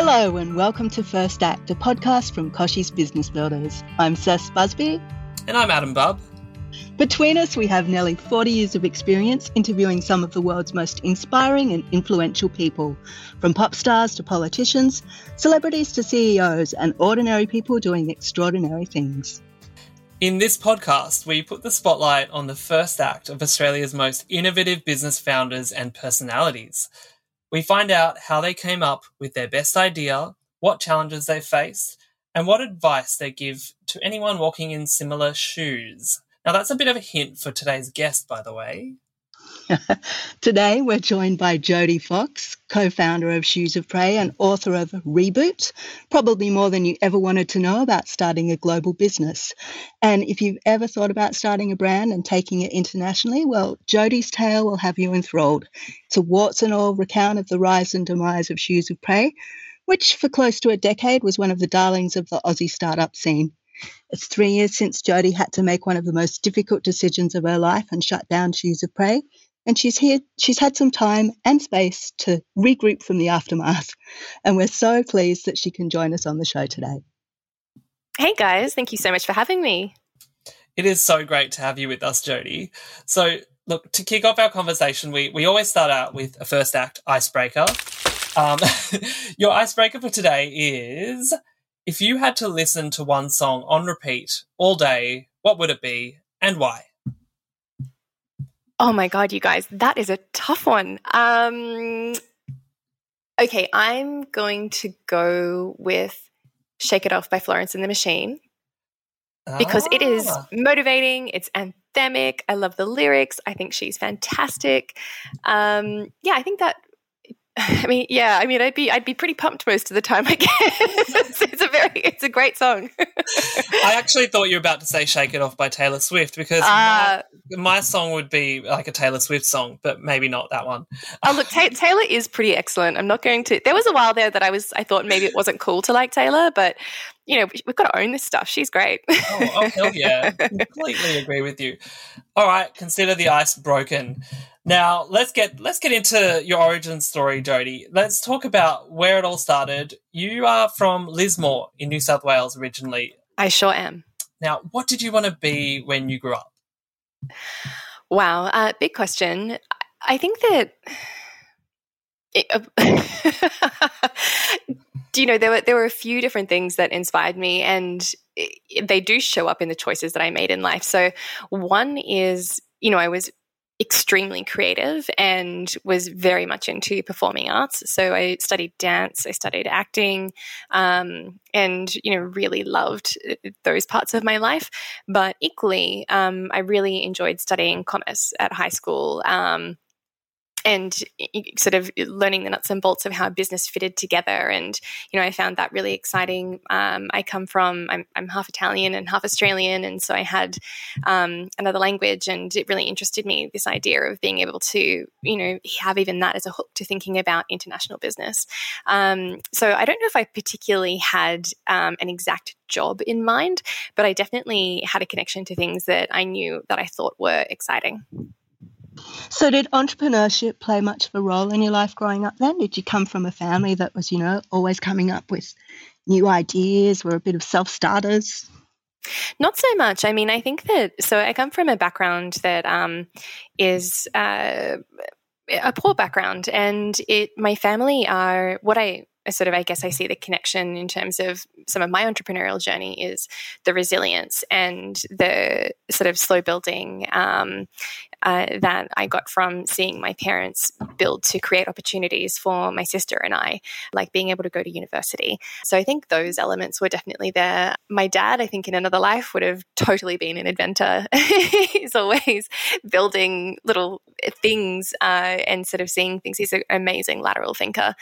Hello and welcome to First Act, a podcast from Kochie's Business Builders. I'm Cec Busby. And I'm Adam Bubb. Between us, we have nearly 40 years of experience interviewing some of the world's most inspiring and influential people, from pop stars to politicians, celebrities to CEOs, and ordinary people doing extraordinary things. In this podcast, we put the spotlight on the first act of Australia's most innovative business founders and personalities. We find out how they came up with their best idea, what challenges they faced, and what advice they give to anyone walking in similar shoes. Now, that's a bit of a hint for today's guest, by the way. Today, we're joined by Jodie Fox, co founder of Shoes of Prey and author of Reboot, probably more than you ever wanted to know about starting a global business. And if you've ever thought about starting a brand and taking it internationally, well, Jodie's tale will have you enthralled. It's a warts and all recount of the rise and demise of Shoes of Prey, which for close to a decade was one of the darlings of the Aussie startup scene. It's three years since Jodie had to make one of the most difficult decisions of her life and shut down Shoes of Prey and she's here she's had some time and space to regroup from the aftermath. And we're so pleased that she can join us on the show today. Hey guys. Thank you so much for having me. It is so great to have you with us Jodie so look to kick off our conversation we, we always start out with a first act icebreaker. Um, your icebreaker for today is if you had to listen to one song on repeat all day what would it be and why Oh my God, you guys, that is a tough one. Um, okay, I'm going to go with Shake It Off by Florence and the Machine because it is ah. motivating, it's anthemic. I love the lyrics. I think she's fantastic. Um, yeah, I think that I mean, yeah, I mean, I'd be I'd be pretty pumped most of the time. I guess it's, it's, a very it's a great song. I actually thought you were about to say "Shake It Off" by Taylor Swift because uh, my, my, song would be like a Taylor Swift song, but maybe not that one. Oh, look, Ta- Taylor is pretty excellent. I'm not going to. There was a while there that I was I thought maybe it wasn't cool to like Taylor, but you know we've got to own this stuff. She's great. oh, oh hell yeah! Completely agree with you. All right, consider the ice broken. Now let's get let's get into your origin story, Jodie. Let's talk about where it all started. You are from Lismore in New South Wales originally. I sure am. Now, what did you want to be when you grew up? Wow, uh, big question. I think that. It, uh, do you know there were there were a few different things that inspired me, and they do show up in the choices that I made in life. So one is, you know, I was extremely creative and was very much into performing arts. So I studied dance, I studied acting, um, and you know really loved uh, those parts of my life. But equally, um, I really enjoyed studying commerce at high school. Um, and sort of learning the nuts and bolts of how business fitted together. And, you know, I found that really exciting. Um, I come from, I'm, I'm, half Italian and half Australian. And so I had um, another language and it really interested me, this idea of being able to, you know, have even that as a hook to thinking about international business. Um, so I don't know if I particularly had um, an exact job in mind, but I definitely had a connection to things that I knew that I thought were exciting. So, did entrepreneurship play much of a role in your life growing up then? Did you come from a family that was, you know, always coming up with new ideas, were a bit of self starters? Not so much. I mean, I think that, so I come from a background that um, is uh, a poor background, and it, my family are what I sort of, I guess, I see the connection in terms of some of my entrepreneurial journey is the resilience and the sort of slow building um, uh, that I got from seeing my parents build to create opportunities for my sister and I, like being able to go to university. So I think those elements were definitely there. My dad, I think, in another life would have totally been an inventor. He's always building little things uh, and sort of seeing things. He's an amazing lateral thinker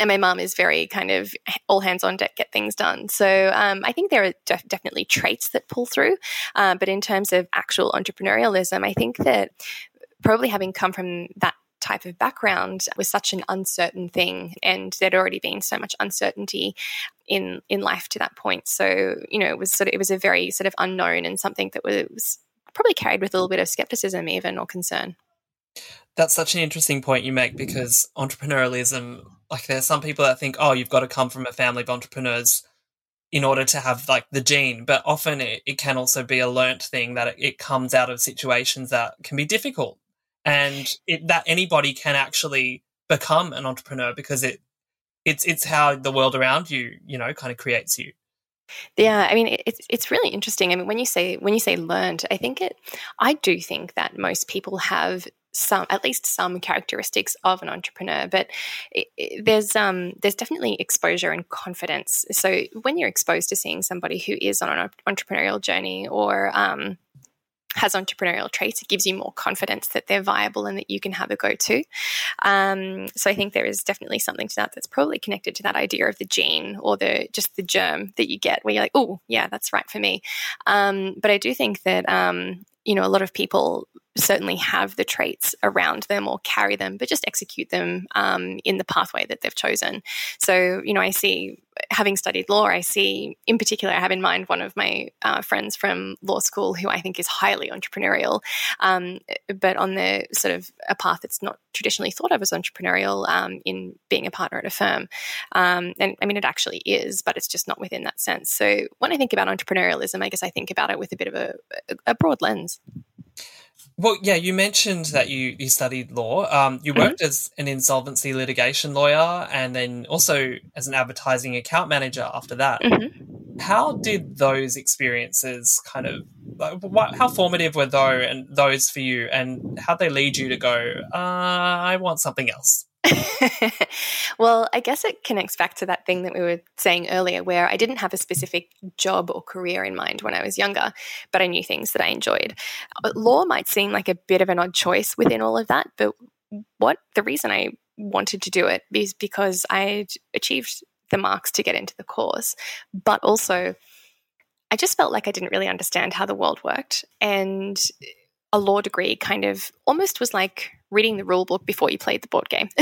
and my mom is very kind of all hands on deck, get things done. So um, I think there are def- definitely traits that pull through. Uh, but in terms of actual entrepreneurialism, I think that probably having come from that type of background was such an uncertain thing and there'd already been so much uncertainty in in life to that point so you know it was sort of it was a very sort of unknown and something that was probably carried with a little bit of skepticism even or concern that's such an interesting point you make because entrepreneurialism like there's some people that think oh you've got to come from a family of entrepreneurs in order to have like the gene but often it, it can also be a learnt thing that it, it comes out of situations that can be difficult and it, that anybody can actually become an entrepreneur because it it's it's how the world around you you know kind of creates you yeah, I mean it's it's really interesting. I mean when you say when you say learned, I think it I do think that most people have some at least some characteristics of an entrepreneur but it, it, there's um there's definitely exposure and confidence so when you're exposed to seeing somebody who is on an entrepreneurial journey or um has entrepreneurial traits, it gives you more confidence that they're viable and that you can have a go to. Um, so I think there is definitely something to that that's probably connected to that idea of the gene or the just the germ that you get where you're like, oh, yeah, that's right for me. Um, but I do think that um, you know a lot of people certainly have the traits around them or carry them, but just execute them um, in the pathway that they've chosen. So, you know, I see, having studied law, I see in particular, I have in mind one of my uh, friends from law school who I think is highly entrepreneurial, um, but on the sort of a path that's not traditionally thought of as entrepreneurial um, in being a partner at a firm. Um, and I mean, it actually is, but it's just not within that sense. So, when I think about entrepreneurialism, I guess I think about it with a bit of a, a broad lens. Well, yeah, you mentioned that you, you studied law. Um, you worked mm-hmm. as an insolvency litigation lawyer and then also as an advertising account manager after that. Mm-hmm. How did those experiences kind of, what, how formative were those and those for you, and how they lead you to go, uh, I want something else? well, I guess it connects back to that thing that we were saying earlier, where I didn't have a specific job or career in mind when I was younger, but I knew things that I enjoyed. But law might seem like a bit of an odd choice within all of that, but what the reason I wanted to do it is because I'd achieved the marks to get into the course, but also I just felt like I didn't really understand how the world worked. And a law degree kind of almost was like reading the rule book before you played the board game.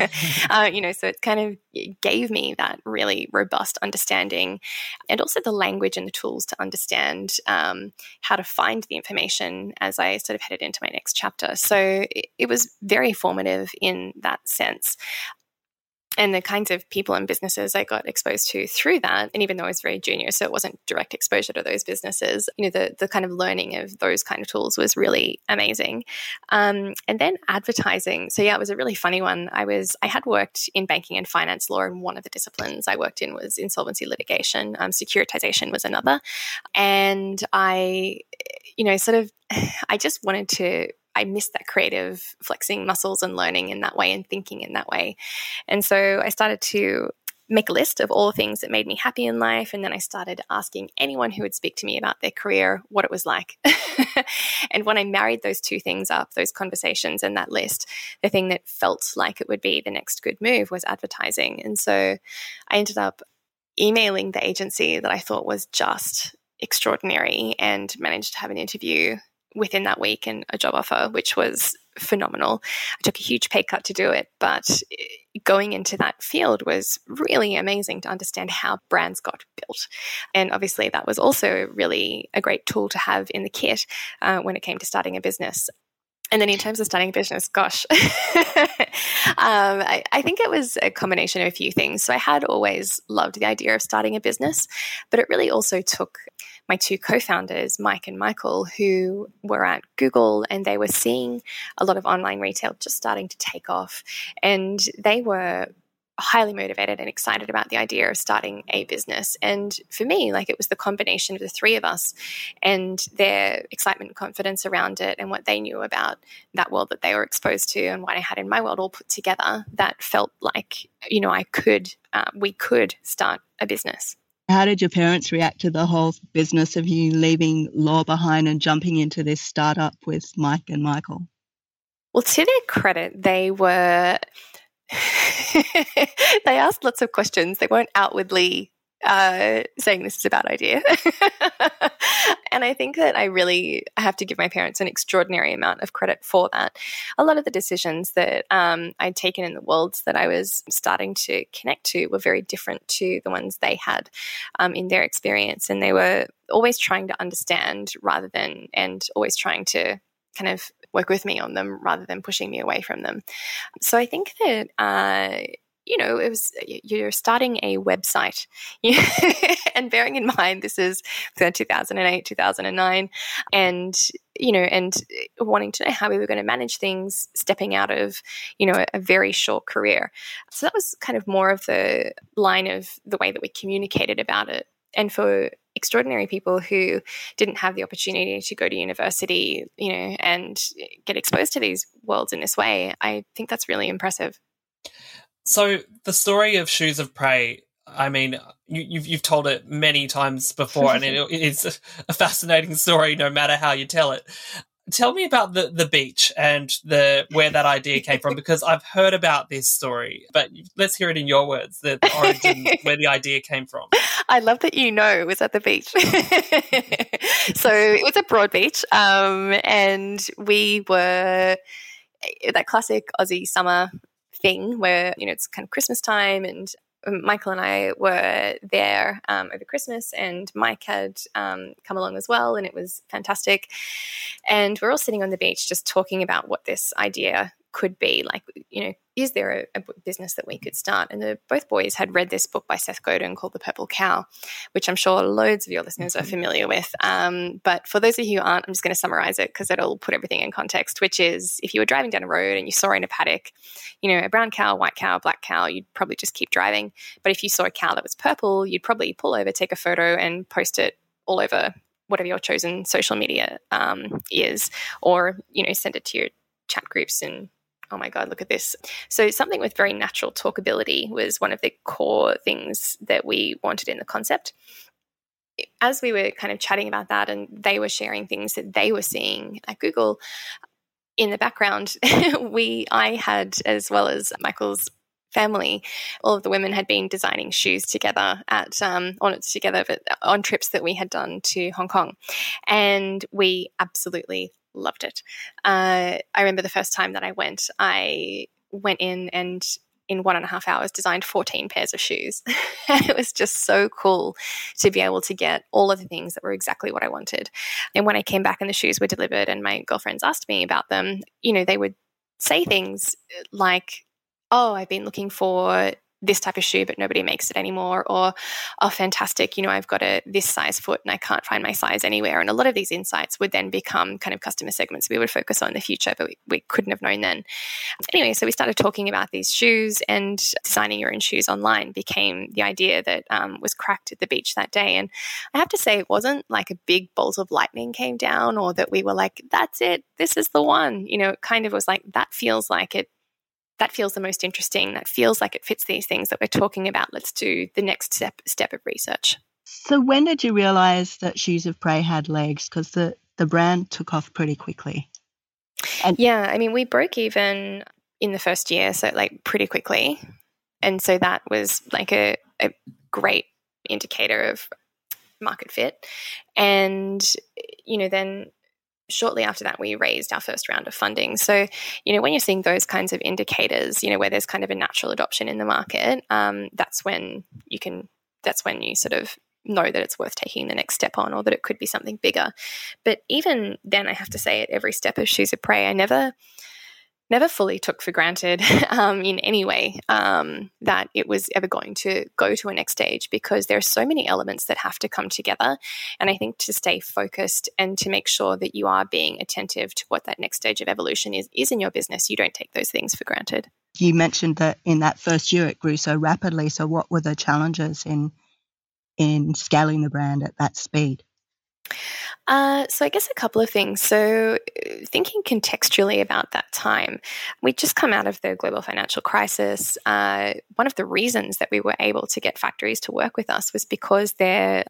uh, you know, so it kind of gave me that really robust understanding and also the language and the tools to understand um, how to find the information as I sort of headed into my next chapter. So it, it was very formative in that sense and the kinds of people and businesses I got exposed to through that. And even though I was very junior, so it wasn't direct exposure to those businesses, you know, the, the kind of learning of those kind of tools was really amazing. Um, and then advertising. So yeah, it was a really funny one. I was, I had worked in banking and finance law, and one of the disciplines I worked in was insolvency litigation. Um, securitization was another. And I, you know, sort of, I just wanted to I missed that creative flexing muscles and learning in that way and thinking in that way. And so I started to make a list of all the things that made me happy in life. And then I started asking anyone who would speak to me about their career what it was like. and when I married those two things up, those conversations and that list, the thing that felt like it would be the next good move was advertising. And so I ended up emailing the agency that I thought was just extraordinary and managed to have an interview within that week and a job offer, which was phenomenal. I took a huge pay cut to do it, but going into that field was really amazing to understand how brands got built. And obviously, that was also really a great tool to have in the kit uh, when it came to starting a business. And then in terms of starting a business, gosh, um, I, I, think it was a combination of a few things. So I had always loved the idea of starting a business, but it really also took my two co-founders, Mike and Michael, who were at Google and they were seeing a lot of online retail just starting to take off. And they were highly motivated and excited about the idea of starting a business. And for me, like it was the combination of the three of us and their excitement and confidence around it and what they knew about that world that they were exposed to and what I had in my world all put together that felt like, you know, I could, uh, we could start a business. How did your parents react to the whole business of you leaving law behind and jumping into this startup with Mike and Michael? Well, to their credit, they were. they asked lots of questions. They weren't outwardly uh, saying this is a bad idea. and I think that I really have to give my parents an extraordinary amount of credit for that. A lot of the decisions that um, I'd taken in the worlds that I was starting to connect to were very different to the ones they had um, in their experience. And they were always trying to understand rather than, and always trying to kind of work with me on them rather than pushing me away from them. So I think that uh, you know, it was you're starting a website, and bearing in mind this is 2008, 2009, and you know, and wanting to know how we were going to manage things, stepping out of you know a very short career. So that was kind of more of the line of the way that we communicated about it. And for extraordinary people who didn't have the opportunity to go to university, you know, and get exposed to these worlds in this way, I think that's really impressive. So the story of Shoes of Prey, I mean, you, you've you've told it many times before, and it, it's a fascinating story, no matter how you tell it. Tell me about the, the beach and the where that idea came from, because I've heard about this story, but let's hear it in your words, the origin, where the idea came from. I love that you know it was at the beach. so it was a broad beach, um, and we were eh, that classic Aussie summer thing where you know it's kind of Christmas time and Michael and I were there um, over Christmas, and Mike had um, come along as well, and it was fantastic. And we're all sitting on the beach just talking about what this idea could be like you know is there a, a, business that we could start? And the, both boys had read this book by seth godin called the purple cow which i'm sure loads of your listeners are mm-hmm. familiar with. Um, but for those of you who aren't i'm just going to summarize it because it'll put everything in context which is if you were driving down a road and you saw in a paddock you know a brown cow white cow black cow you'd probably just keep driving. But if you saw a cow that was purple you'd probably pull over take a photo and post it all over whatever your chosen social media um, is or you know send it to your chat groups and oh my God, look at this. So, something with very natural talkability was one of the core things that we wanted in the concept. As we were kind of chatting about that, and they were sharing things that they were seeing at Google, in the background, we I had as well as Michael's family, all of the women had been designing shoes together at um, on together but on trips that we had done to Hong Kong, and we absolutely loved it. Uh, I remember the first time that I went, I went in and in one and a half hours designed 14 pairs of shoes. it was just so cool to be able to get all of the things that were exactly what I wanted. And when I came back and the shoes were delivered and my girlfriends asked me about them, you know, they would say things like, Oh, I've been looking for this type of shoe, but nobody makes it anymore. Or, oh, fantastic, you know, I've got a this size foot and I can't find my size anywhere. And a lot of these insights would then become kind of customer segments we would focus on in the future, but we, we couldn't have known then. Anyway, so we started talking about these shoes and designing your own shoes online became the idea that um, was cracked at the beach that day. And I have to say, it wasn't like a big bolt of lightning came down or that we were like, that's it, this is the one. You know, it kind of was like, that feels like it that feels the most interesting. That feels like it fits these things that we're talking about. Let's do the next step step of research. So when did you realize that Shoes of Prey had legs? Because the, the brand took off pretty quickly. And- yeah, I mean, we broke even in the first year, so like pretty quickly. And so that was like a, a great indicator of market fit. And, you know, then shortly after that, we raised our first round of funding. So, you know, when you're seeing those kinds of indicators, you know, where there's kind of a natural adoption in the market, um, that's when you can, that's when you sort of know that it's worth taking the next step on or that it could be something bigger. But even then, I have to say, at every step of Shoes of Prey, I never, never fully took for granted um, in any way um, that it was ever going to go to a next stage because there are so many elements that have to come together. And I think to stay focused and to make sure that you are being attentive to what that next stage of evolution is is in your business, you don't take those things for granted. You mentioned that in that first year it grew so rapidly. So, what were the challenges in in scaling the brand at that speed? Uh, so, I guess a couple of things. So, thinking contextually about that time, we just come out of the global financial crisis. Uh, one of the reasons that we were able to get factories to work with us was because their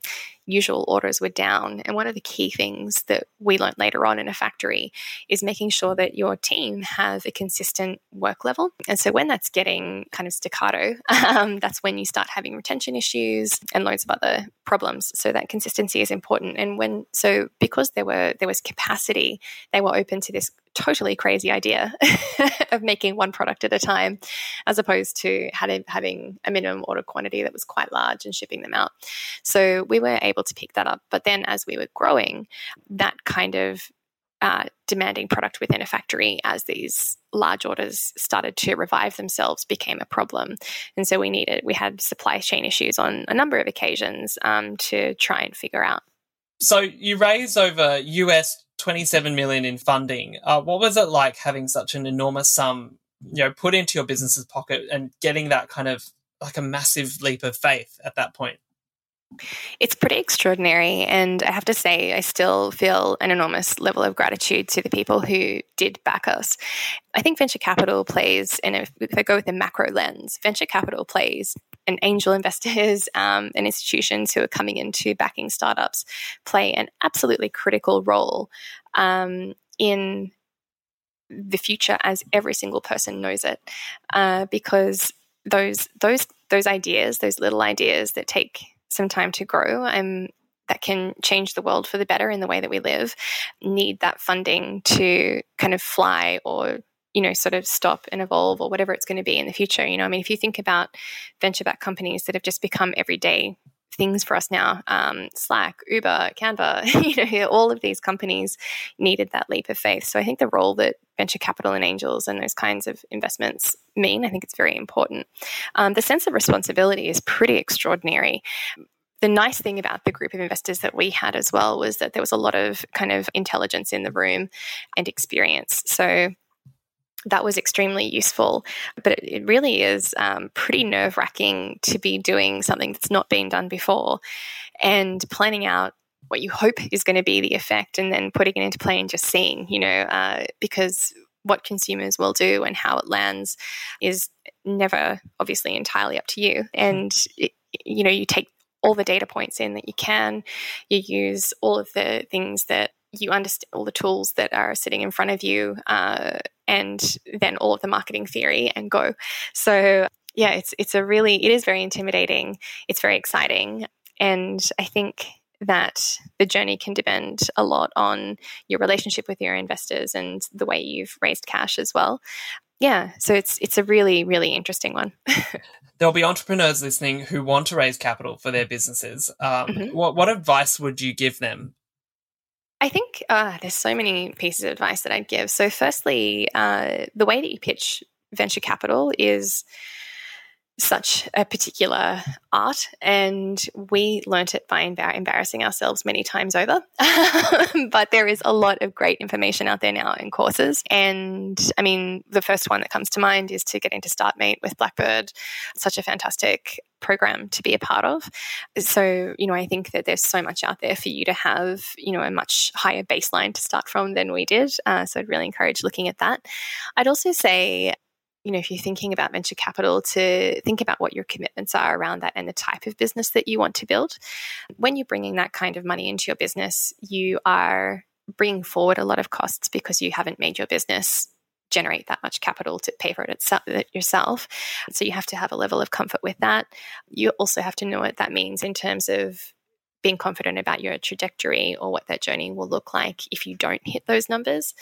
usual orders were down. And one of the key things that we learned later on in a factory is making sure that your team have a consistent work level. And so when that's getting kind of staccato, um, that's when you start having retention issues and loads of other problems. So that consistency is important. And when so because there were there was capacity, they were open to this totally crazy idea of making one product at a time, as opposed to having, a minimum order quantity that was quite large and shipping them out. So we were able to pick that up. But then as we were growing, that kind of uh, demanding product within a factory as these large orders started to revive themselves became a problem. And so we needed, we had supply chain issues on a number of occasions um, to try and figure out. So you raised over US 27 million in funding. Uh, what was it like having such an enormous sum, you know, put into your business's pocket and getting that kind of like a massive leap of faith at that point? It's pretty extraordinary. And I have to say, I still feel an enormous level of gratitude to the people who did back us. I think venture capital plays, and if, I go with the macro lens, venture capital plays and angel investors um, and institutions who are coming into backing startups play an absolutely critical role um, in the future as every single person knows it uh, because those those those ideas those little ideas that take some time to grow and that can change the world for the better in the way that we live need that funding to kind of fly or you know sort of stop and evolve or whatever it's going to be in the future you know i mean? If you think about venture backed companies that have just become everyday things for us now. Um, slack uber canva you know all of these companies needed that leap of faith. So i think the role that venture capital and angels and those kinds of investments mean i think it's very important. Um, the sense of responsibility is pretty extraordinary. The nice thing about the group of investors that we had as well was that there was a lot of kind of intelligence in the room and experience. So that was extremely useful. But it, really is um, pretty nerve wracking to be doing something that's not been done before and planning out what you hope is going to be the effect and then putting it into play and just seeing, you know, uh, because what consumers will do and how it lands is never obviously entirely up to you. And, it, you know, you take all the data points in that you can. You use all of the things that you understand, all the tools that are sitting in front of you, uh, and then all of the marketing theory and go. So yeah, it's it's a really it is very intimidating. It's very exciting, and I think that the journey can depend a lot on your relationship with your investors and the way you've raised cash as well. Yeah, so it's it's a really really interesting one. There'll be entrepreneurs listening who want to raise capital for their businesses. Um, mm-hmm. What what advice would you give them? I think uh, there's so many pieces of advice that I'd give. So, firstly, uh, the way that you pitch venture capital is such a particular art, and we learnt it by embar- embarrassing ourselves many times over. but there is a lot of great information out there now in courses. And I mean, the first one that comes to mind is to get into StartMate with Blackbird. Such a fantastic program to be a part of. So, you know, I think that there's so much out there for you to have, you know, a much higher baseline to start from than we did. Uh, so I'd really encourage looking at that. I'd also say, you know, if you're thinking about venture capital, to think about what your commitments are around that and the type of business that you want to build. When you're bringing that kind of money into your business, you are bringing forward a lot of costs because you haven't made your business generate that much capital to pay for it itself, yourself. So you have to have a level of comfort with that. You also have to know what that means in terms of being confident about your trajectory or what that journey will look like if you don't hit those numbers.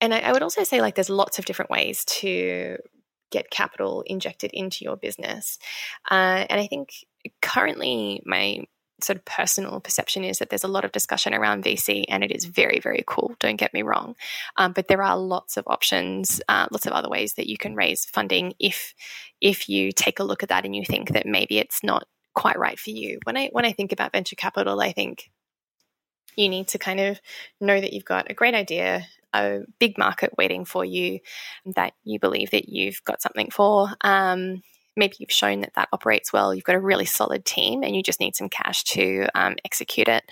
And I, I would also say, like, there's lots of different ways to get capital injected into your business. Uh, and I think currently my sort of personal perception is that there's a lot of discussion around VC, and it is very, very cool. Don't get me wrong, um, but there are lots of options, uh, lots of other ways that you can raise funding if if you take a look at that and you think that maybe it's not quite right for you. When I when I think about venture capital, I think you need to kind of know that you've got a great idea, a big market waiting for you that you believe that you've got something for. Um, maybe you've shown that that operates well, you've got a really solid team, and you just need some cash to um, execute it.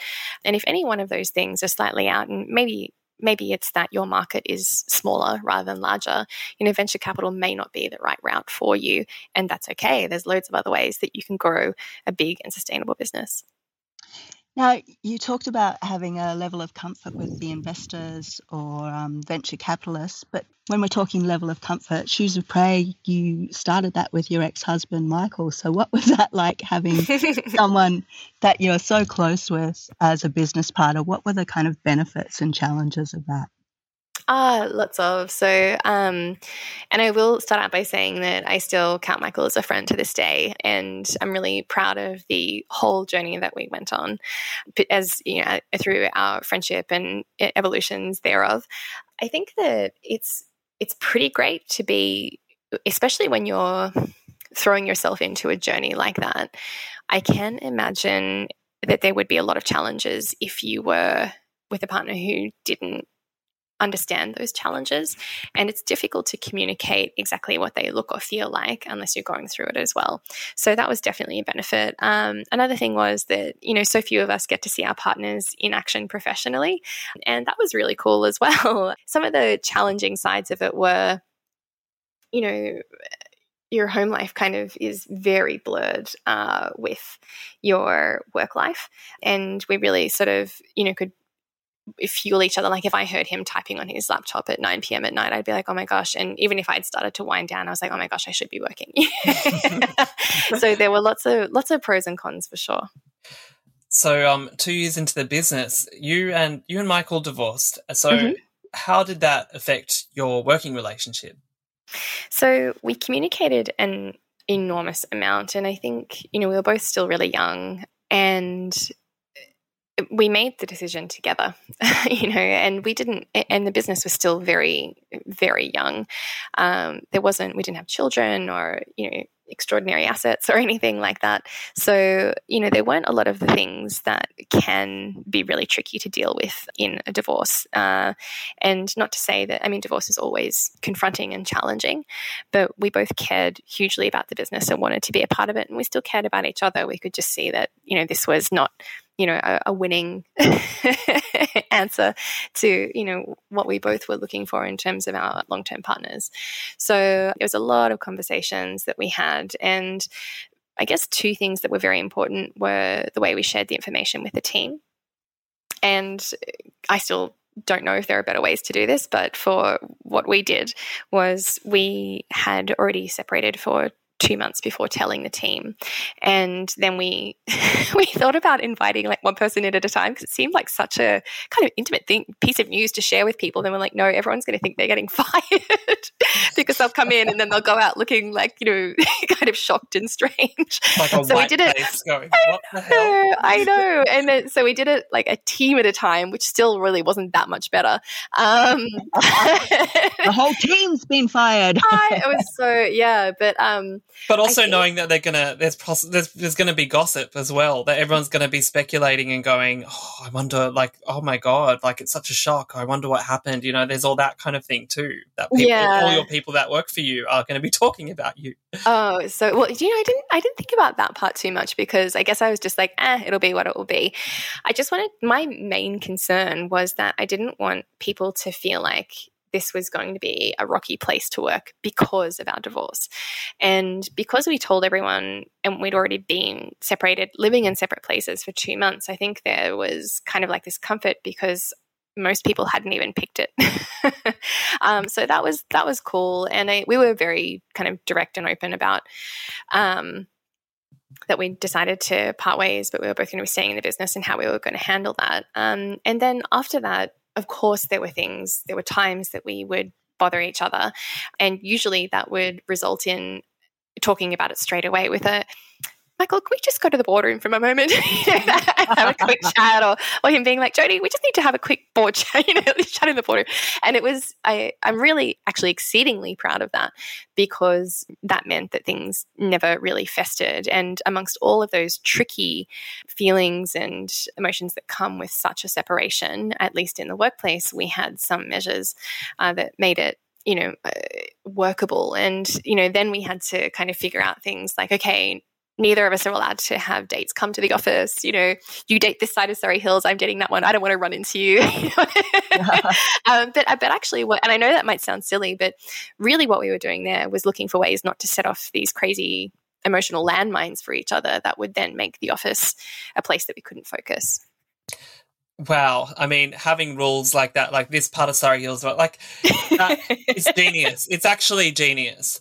And if any one of those things are slightly out, and maybe maybe it's that your market is smaller rather than larger. You know, venture capital may not be the right route for you, and that's okay. There's loads of other ways that you can grow a big and sustainable business. Now, you talked about having a level of comfort with the investors or um, venture capitalists, but when we're talking level of comfort, Shoes of Prey, you started that with your ex husband, Michael. So, what was that like having someone that you're so close with as a business partner? What were the kind of benefits and challenges of that? Ah, lots of. So, um, and I will start out by saying that I still count Michael as a friend to this day, and I'm really proud of the whole journey that we went on, as you know, through our friendship and evolutions thereof. I think that it's it's pretty great to be, especially when you're throwing yourself into a journey like that. I can imagine that there would be a lot of challenges if you were with a partner who didn't understand those challenges. And it's difficult to communicate exactly what they look or feel like unless you're going through it as well. So that was definitely a benefit. Um, another thing was that, you know, so few of us get to see our partners in action professionally. And that was really cool as well. Some of the challenging sides of it were, you know, your home life kind of is very blurred uh, with your work life. And we really sort of, you know, could fuel each other. Like if I heard him typing on his laptop at 9 p.m. at night, I'd be like, oh my gosh. And even if I'd started to wind down, I was like, oh my gosh, I should be working. so there were lots of lots of pros and cons for sure. So um two years into the business, you and you and Michael divorced. So mm-hmm. how did that affect your working relationship? So we communicated an enormous amount and I think, you know, we were both still really young and we made the decision together, you know, and we didn't, and the business was still very, very young. Um, there wasn't, we didn't have children or, you know, extraordinary assets or anything like that. So, you know, there weren't a lot of the things that can be really tricky to deal with in a divorce. Uh, and not to say that, I mean, divorce is always confronting and challenging, but we both cared hugely about the business and wanted to be a part of it. And we still cared about each other. We could just see that, you know, this was not you know a, a winning answer to you know what we both were looking for in terms of our long-term partners. So there was a lot of conversations that we had and i guess two things that were very important were the way we shared the information with the team. And i still don't know if there are better ways to do this, but for what we did was we had already separated for two months before telling the team. And then we we thought about inviting like one person in at a time because it seemed like such a kind of intimate thing piece of news to share with people. Then we're like, no, everyone's going to think they're getting fired because they'll come in and then they'll go out looking like you know kind of shocked and strange. Like so we did it. Going, what the hell? I know. And then so we did it like a team at a time, which still really wasn't that much better. Um, the whole team's been fired. I, it was so yeah, but um but also knowing that they're gonna there's poss- there's, there's gonna be gossip as well that everyone's gonna be speculating and going oh I wonder like oh my god like it's such a shock. I wonder what happened you know there's all that kind of thing too that people yeah. all your people that work for you are going to be talking about you. Oh so well you know I didn't I didn't think about that part too much because I guess I was just like eh it'll be what it will be. I just wanted my main concern was that I didn't want people to feel like this was going to be a rocky place to work because of our divorce. And because we told everyone and we'd already been separated, living in separate places for two months, I think there was kind of like this comfort because most people hadn't even picked it. um, so that was that was cool, and I, we were very kind of direct and open about um, that we decided to part ways, but we were both going to be staying in the business and how we were going to handle that. Um, and then after that, of course, there were things, there were times that we would bother each other. And usually that would result in talking about it straight away with a Michael, can we just go to the boardroom for a moment? have a quick chat, or, or him being like, Jodie, we just need to have a quick board chat, you know, chat in the boardroom. And it was, I, I'm really actually exceedingly proud of that because that meant that things never really festered. And amongst all of those tricky feelings and emotions that come with such a separation, at least in the workplace, we had some measures uh, that made it you know uh, workable and you know then we had to kind of figure out things like okay neither of us are allowed to have dates come to the office. You know, you date this side of Surry Hills, I'm dating that one. I don't want to run into you. um, but but actually, what, and I know that might sound silly, but really, what we were doing there was looking for ways not to set off these crazy emotional landmines for each other that would then make the office a place that we couldn't focus. Wow, I mean, having rules like that, like this part of Surry Hills, like that, it's genius. It's actually genius.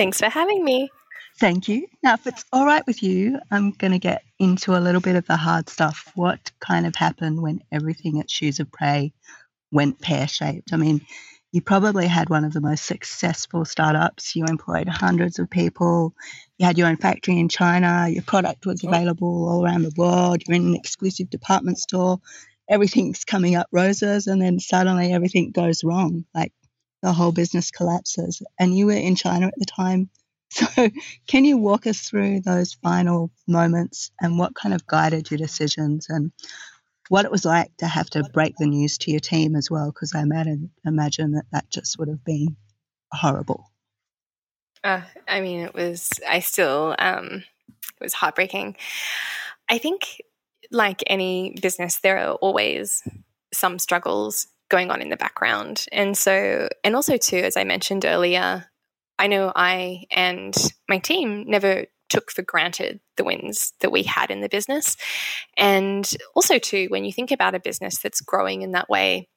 Thanks for having me. Thank you. Now, if it's all right with you, I'm going to get into a little bit of the hard stuff. What kind of happened when everything at Shoes of Prey went pear shaped? I mean, you probably had one of the most successful startups. You employed hundreds of people. You had your own factory in China. Your product was available all around the world. You're in an exclusive department store. Everything's coming up roses, and then suddenly everything goes wrong. Like the whole business collapses. And you were in China at the time. So, can you walk us through those final moments and what kind of guided your decisions and what it was like to have to break the news to your team as well? Because I imagine, that that just would have been horrible. Uh, I mean, it was, I still, um, it was heartbreaking. I think, like any business, there are always some struggles going on in the background. And so, and also, too, as I mentioned earlier, I know I and my team never took for granted the wins that we had in the business. And also, too, when you think about a business that's growing in that way,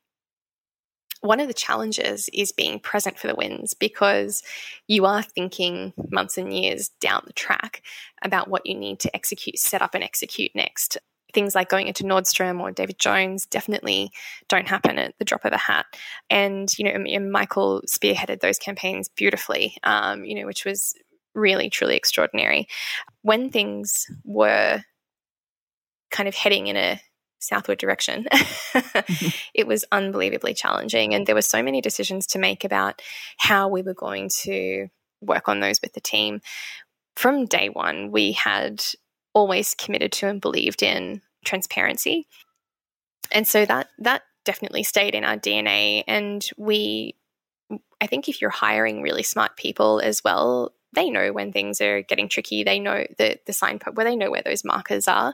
one of the challenges is being present for the wins because you are thinking months and years down the track about what you need to execute, set up, and execute next things like going into Nordstrom or David Jones definitely don't happen at the drop of a hat. And, you know, Michael spearheaded those campaigns beautifully, um, you know, which was really, truly extraordinary. When things were kind of heading in a southward direction, it was unbelievably challenging. And there were so many decisions to make about how we were going to work on those with the team. From day one, we had always committed to and believed in transparency. And so that that definitely stayed in our DNA and we I think if you're hiring really smart people as well, they know when things are getting tricky. They know the the sign where they know where those markers are.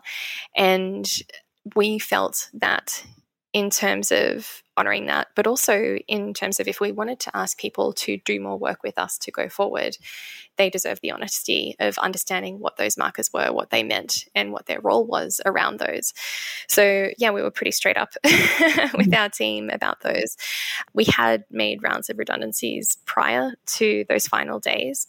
And we felt that in terms of honoring that, but also in terms of if we wanted to ask people to do more work with us to go forward, they deserve the honesty of understanding what those markers were, what they meant, and what their role was around those. So, yeah, we were pretty straight up with our team about those. We had made rounds of redundancies prior to those final days.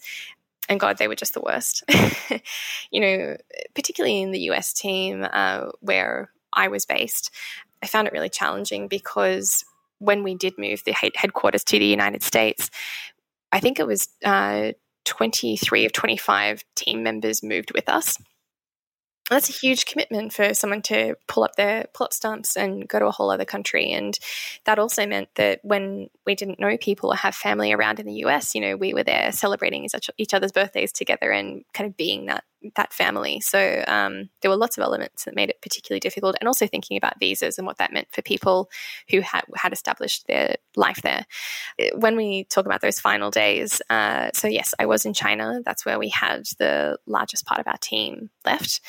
And God, they were just the worst. you know, particularly in the US team uh, where I was based, I found it really challenging because when we did move the headquarters to the United States, I think it was uh, 23 of 25 team members moved with us that's a huge commitment for someone to pull up their pull up stumps and go to a whole other country. And that also meant that when we didn't know people or have family around in the US, you know, we were there celebrating each other's birthdays together and kind of being that that family. So um, there were lots of elements that made it particularly difficult, and also thinking about visas and what that meant for people who had had established their life there. When we talk about those final days, uh, so yes, I was in China. That's where we had the largest part of our team left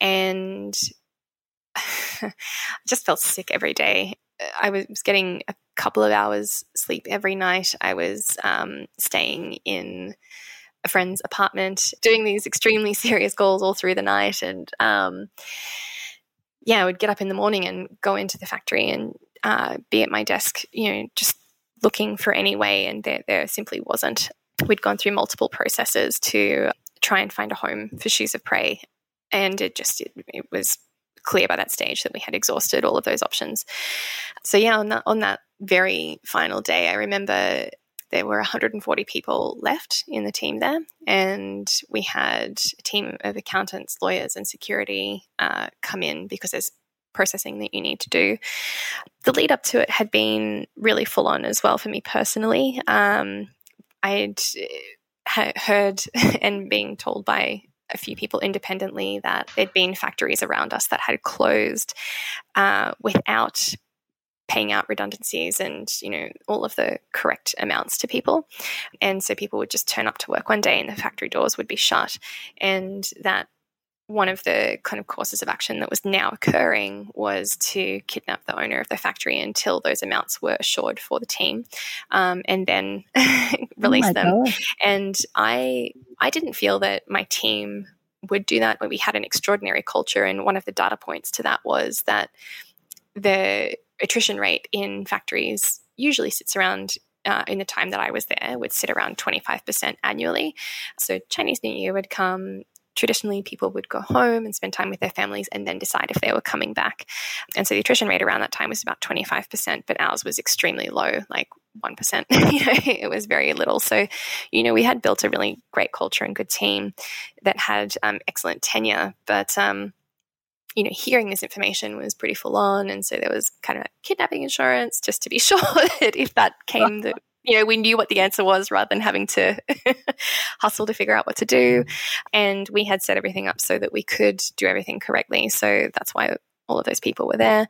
and I just felt sick every day. I was getting a couple of hours sleep every night. I was um, staying in a friend's apartment, doing these extremely serious goals all through the night. And um, yeah, I would get up in the morning and go into the factory and uh, be at my desk, you know, just looking for any way. And there, there simply wasn't. We'd gone through multiple processes to try and find a home for Shoes of Prey. And it just, it, it was clear by that stage that we had exhausted all of those options. So yeah, on that on that very final day, I remember there were 140 people left in the team there, and we had a team of accountants, lawyers, and security uh, come in because there's processing that you need to do. The lead up to it had been really full on as well for me personally. Um, I'd heard and being told by a few people independently that there'd been factories around us that had closed uh, without paying out redundancies and you know all of the correct amounts to people and so people would just turn up to work one day and the factory doors would be shut and that one of the kind of courses of action that was now occurring was to kidnap the owner of the factory until those amounts were assured for the team, um, and then release oh them. God. And I, I didn't feel that my team would do that. But we had an extraordinary culture, and one of the data points to that was that the attrition rate in factories usually sits around uh, in the time that I was there would sit around 25% annually. So Chinese New Year would come, traditionally people would go home and spend time with their families and then decide if they were coming back. And so the attrition rate around that time was about 25%, but ours was extremely low, like 1%. you know, it was very little. So, you know, we had built a really great culture and good team that had um, excellent tenure, but um, you know, hearing this information was pretty full on. And so there was kind of kidnapping insurance just to be sure that if that came, that you know, we knew what the answer was rather than having to hustle to figure out what to do. Mm-hmm. And we had set everything up so that we could do everything correctly. So that's why all of those people were there.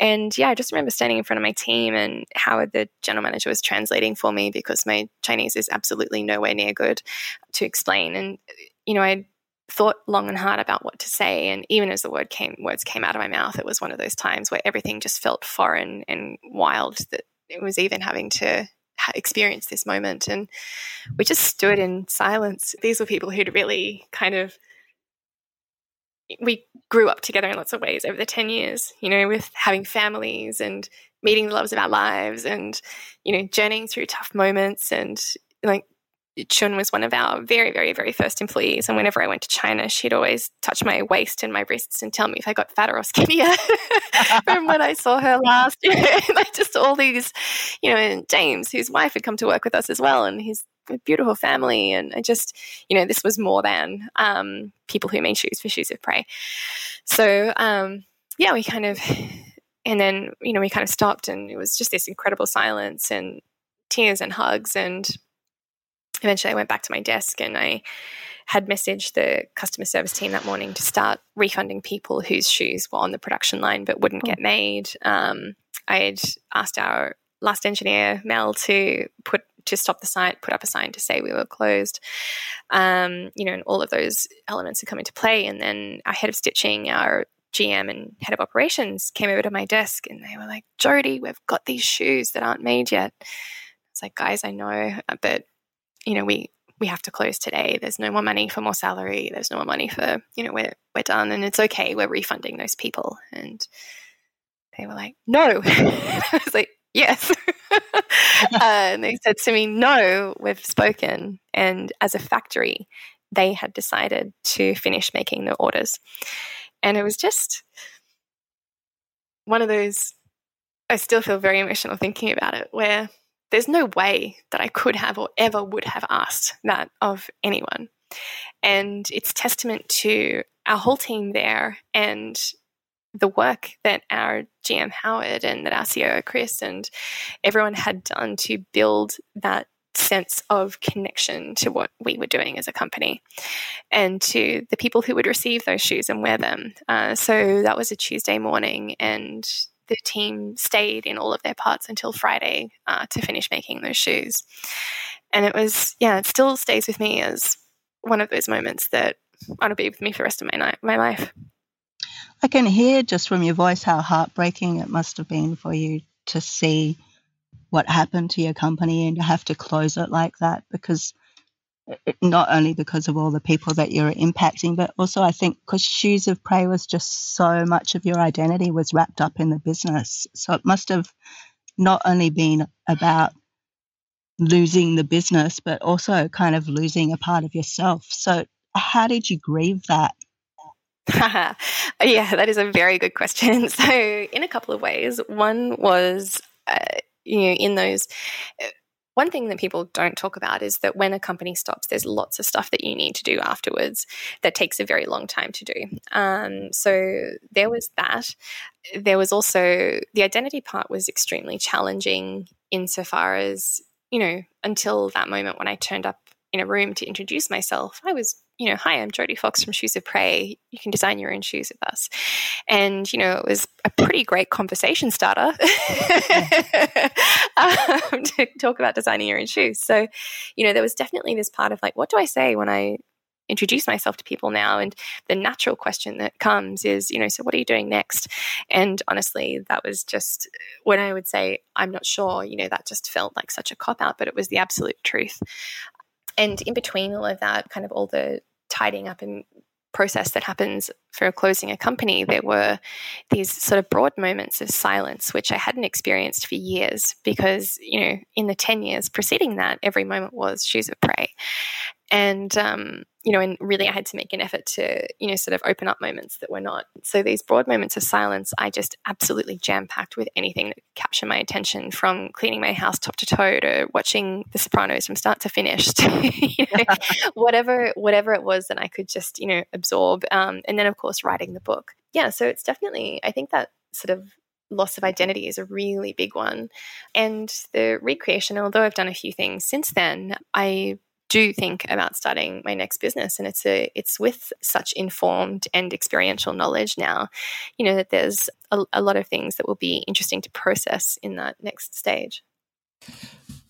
And yeah, I just remember standing in front of my team and Howard, the general manager, was translating for me because my Chinese is absolutely nowhere near good to explain. And, you know, I thought long and hard about what to say and even as the word came words came out of my mouth it was one of those times where everything just felt foreign and wild that it was even having to experience this moment. And we just stood in silence. These were people who'd really kind of, we grew up together in lots of ways over the 10 years, you know, with having families and meeting the loves of our lives and, you know, journeying through tough moments and like Chun was one of our very, very, very first employees. And whenever I went to China, she'd always touch my waist and my wrists and tell me if I got fatter or skinnier from when I saw her last. like just all these, you know, and James, whose wife had come to work with us as well, and his beautiful family. And I just, you know, this was more than um, people who made shoes for Shoes of Prey. So, um, yeah, we kind of, and then, you know, we kind of stopped and it was just this incredible silence and tears and hugs and eventually I went back to my desk and I had messaged the customer service team that morning to start refunding people whose shoes were on the production line but wouldn't get made. Um, I had asked our last engineer Mel to put to stop the site, put up a sign to say we were closed. Um, you know, and all of those elements had come into play. And then our head of stitching, our GM and head of operations came over to my desk and they were like, Jodie, we've got these shoes that aren't made yet. It's like, guys, I know, but you know, we we have to close today. There's no more money for more salary. There's no more money for, you know, we're we're done and it's okay. We're refunding those people. And they were like, no. I was like, yes. uh, and they said to me, no, we've spoken. And as a factory, they had decided to finish making the orders. And it was just one of those, I still feel very emotional thinking about it, where there's no way that I could have or ever would have asked that of anyone. And it's testament to our whole team there and the work that our GM Howard and that our Chris and everyone had done to build that sense of connection to what we were doing as a company and to the people who would receive those shoes and wear them. Uh, so that was a Tuesday morning, and the team stayed in all of their parts until Friday uh, to finish making those shoes. And it was, yeah, it still stays with me as one of those moments that to be with me for the rest of my, night, my life. I can hear just from your voice how heartbreaking it must have been for you to see what happened to your company and to have to close it like that because not only because of all the people that you're impacting, but also I think because Shoes of Prey was just so much of your identity was wrapped up in the business. So it must have not only been about losing the business, but also kind of losing a part of yourself. So, how did you grieve that? yeah, that is a very good question. So, in a couple of ways, one was, uh, you know, in those one thing that people don't talk about is that when a company stops, there's lots of stuff that you need to do afterwards that takes a very long time to do. Um, so there was that. There was also the identity part was extremely challenging insofar as, you know, until that moment when I turned up in a room to introduce myself, I was you know, hi, I'm Jodie Fox from Shoes of Prey. You can design your own shoes with us. And, you know, it was a pretty great conversation starter um, to talk about designing your own shoes. So, you know, there was definitely this part of like, what do I say when I introduce myself to people now and the natural question that comes is you know so what are you doing next and honestly that was just when i would say i'm not sure you know that just felt like such a cop out but it was the absolute truth and in between all of that kind of all the tidying up and process that happens for closing a company, there were these sort of broad moments of silence, which I hadn't experienced for years because, you know, in the 10 years preceding that, every moment was shoes of prey. And um, you know, and really I had to make an effort to, you know, sort of open up moments that were not. So these broad moments of silence, I just absolutely jam packed with anything that captured my attention from cleaning my house top to toe to watching The Sopranos from start to finish to, you know, whatever, whatever it was that I could just, you know, absorb. Um, and then of course, writing the book. Yeah. So it's definitely, I think that sort of loss of identity is a really big one. And the recreation, although I've done a few things since then, I do think about starting my next business and it's a it's with such informed and experiential knowledge now you know that there's a, a lot of things that will be interesting to process in that next stage.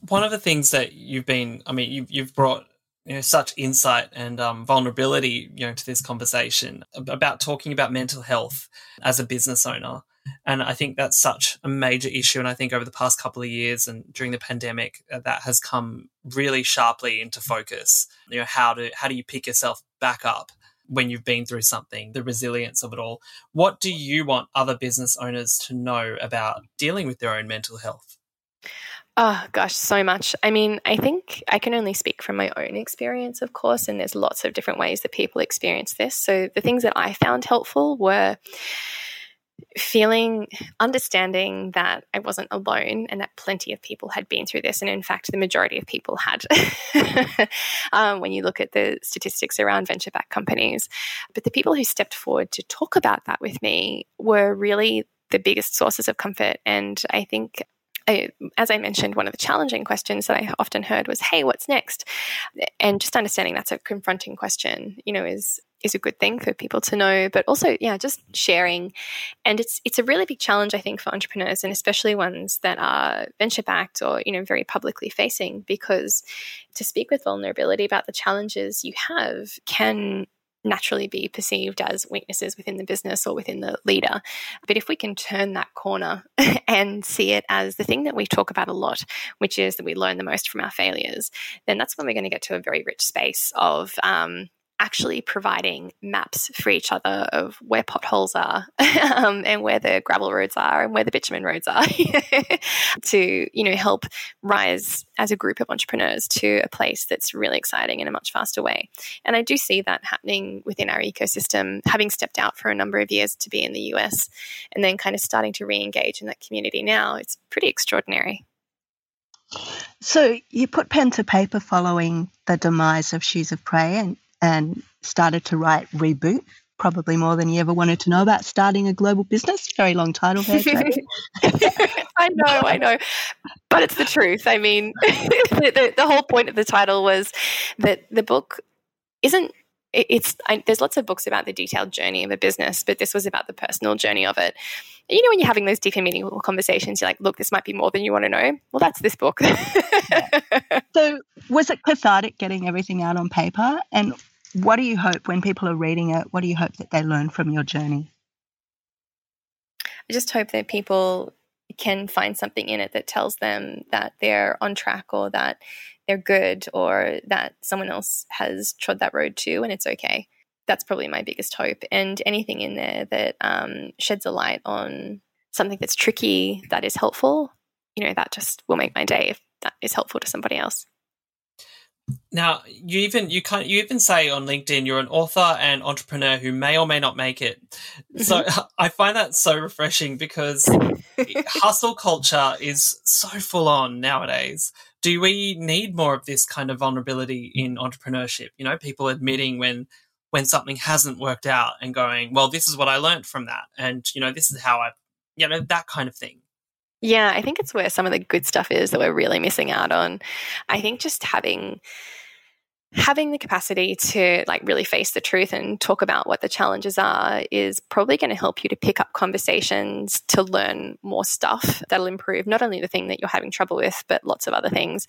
One of the things that you've been i mean you've, you've brought you know such insight and um, vulnerability you know to this conversation about talking about mental health as a business owner and I think that's such a major issue. And I think over the past couple of years and during the pandemic, uh, that has come really sharply into focus. You know, how do how do you pick yourself back up when you've been through something, the resilience of it all. What do you want other business owners to know about dealing with their own mental health? Oh, gosh, so much. I mean, I think I can only speak from my own experience, of course, and there's lots of different ways that people experience this. So, the things that I found helpful were feeling, understanding that I wasn't alone and that plenty of people had been through this. And in fact, the majority of people had um, when you look at the statistics around venture backed companies. But the people who stepped forward to talk about that with me were really the biggest sources of comfort. And I think I, as I mentioned, one of the challenging questions that I often heard was, "Hey, what's next?" And just understanding that's a confronting question, you know, is is a good thing for people to know but also yeah just sharing and it's it's a really big challenge i think for entrepreneurs and especially ones that are venture backed or you know very publicly facing because to speak with vulnerability about the challenges you have can naturally be perceived as weaknesses within the business or within the leader. But if we can turn that corner and see it as the thing that we talk about a lot, which is that we learn the most from our failures, then that's when we're going to get to a very rich space of um, actually providing maps for each other of where potholes are um, and where the gravel roads are and where the bitumen roads are to you know help rise as a group of entrepreneurs to a place that's really exciting in a much faster way. And i do see that happening within our ecosystem having stepped out for a number of years to be in the us and then kind of starting to re-engage in that community now it's pretty extraordinary. So you put pen to paper following the demise of Shoes of Prey and and started to write Reboot, probably more than you ever wanted to know about starting a global business. Very long title there. I know, I know. But it's the truth. I mean, the, the, the, whole point of the title was that the book isn't. It's I, there's lots of books about the detailed journey of a business, but this was about the personal journey of it. You know, when you're having those deep and meaningful conversations, you're like, "Look, this might be more than you want to know." Well, that's this book. so, was it cathartic getting everything out on paper? And what do you hope when people are reading it? What do you hope that they learn from your journey? I just hope that people can find something in it that tells them that they're on track or that they're good or that someone else has trod that road too and it's okay. That's probably my biggest hope. And anything in there that um, sheds a light on something that's tricky that is helpful, you know, that just will make my day if that is helpful to somebody else. Now, you even you kind you even say on LinkedIn you're an author and entrepreneur who may or may not make it. So mm-hmm. I find that so refreshing because hustle culture is so full on nowadays. Do we need more of this kind of vulnerability in entrepreneurship? You know, people admitting when when something hasn't worked out and going, well, this is what I learned from that, and you know, this is how I, you know, that kind of thing. Yeah, I think it's where some of the good stuff is that we're really missing out on. I think just having having the capacity to like really face the truth and talk about what the challenges are is probably going to help you to pick up conversations to learn more stuff that'll improve not only the thing that you're having trouble with but lots of other things.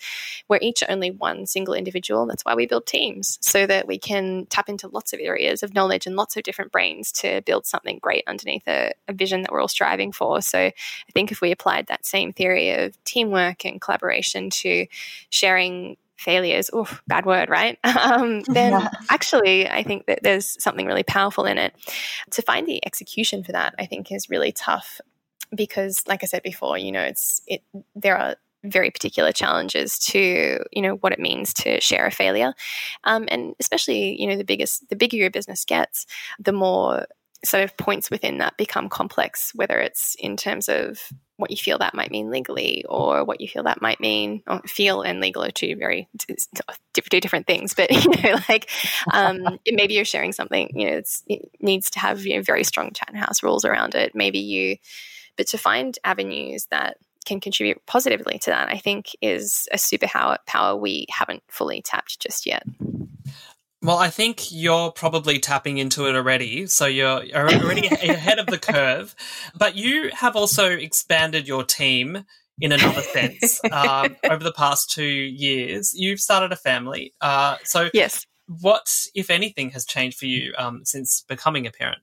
We're each only one single individual. That's why we build teams so that we can tap into lots of areas of knowledge and lots of different brains to build something great underneath a, a vision that we're all striving for. So i think if we applied that same theory of teamwork and collaboration to sharing failures, oh, bad word, right? Um, then yeah. actually, I think that there's something really powerful in it. To find the execution for that, I think, is really tough because, like I said before, you know, it's it. There are very particular challenges to you know what it means to share a failure, um, and especially you know the biggest the bigger your business gets, the more sort of points within that become complex, whether it's in terms of what you feel that might mean legally or what you feel that might mean or feel and legal are two very two different things but you know like um, maybe you're sharing something you know it needs to have you know very strong Chatham House rules around it. Maybe you but to find avenues that can contribute positively to that i think is a superpower power we haven't fully tapped just yet well, I think you're probably tapping into it already, so you're already ahead of the curve. But you have also expanded your team in another sense um, over the past two years. You've started a family, uh, so yes. What, if anything, has changed for you um, since becoming a parent?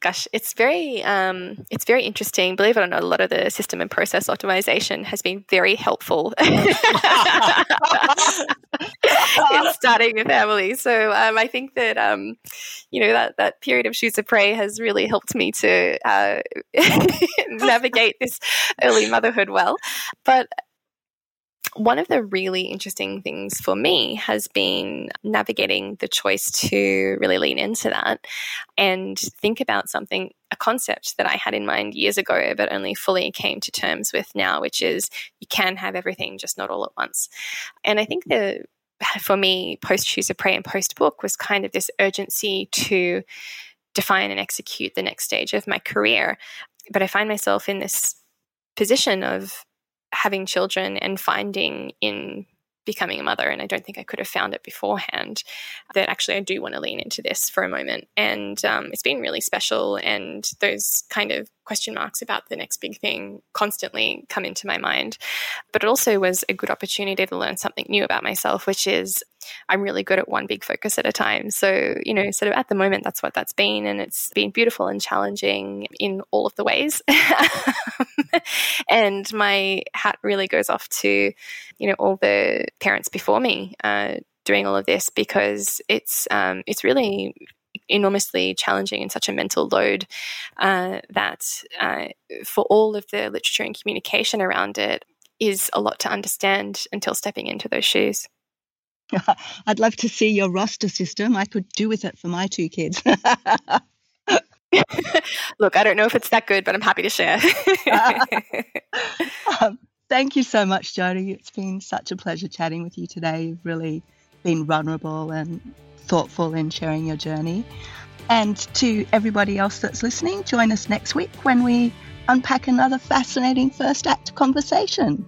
Gosh, it's very um, it's very interesting. Believe it or not, a lot of the system and process optimization has been very helpful in starting a family. So um, I think that um, you know that that period of Shoes of Prey has really helped me to uh, navigate this early motherhood well. But one of the really interesting things for me has been navigating the choice to really lean into that and think about something, a concept that I had in mind years ago, but only fully came to terms with now, which is you can have everything, just not all at once. And I think the for me, post Shoes of Prey and post book was kind of this urgency to define and execute the next stage of my career. But I find myself in this position of having children and finding in becoming a mother, and I don't think I could have found it beforehand, that actually I do want to lean into this for a moment. And um, it's been really special. And those kind of question marks about the next big thing constantly come into my mind. But it also was a good opportunity to learn something new about myself, which is I'm really good at one big focus at a time. So, you know, sort of at the moment, that's what that's been. And it's been beautiful and challenging in all of the ways. and my hat really goes off to, you know, all the parents before me. Uh, doing all of this because it's um, it's really enormously challenging and such a mental load uh, that uh, for all of the literature and communication around it is a lot to understand until stepping into those shoes. I'd love to see your roster system. I could do with it for my two kids. Look, I don't know if it's that good, but I'm happy to share. um, thank you so much, Jodie. It's been such a pleasure chatting with you today. You've really been vulnerable and thoughtful in sharing your journey. And to everybody else that's listening, join us next week when we unpack another fascinating first act conversation.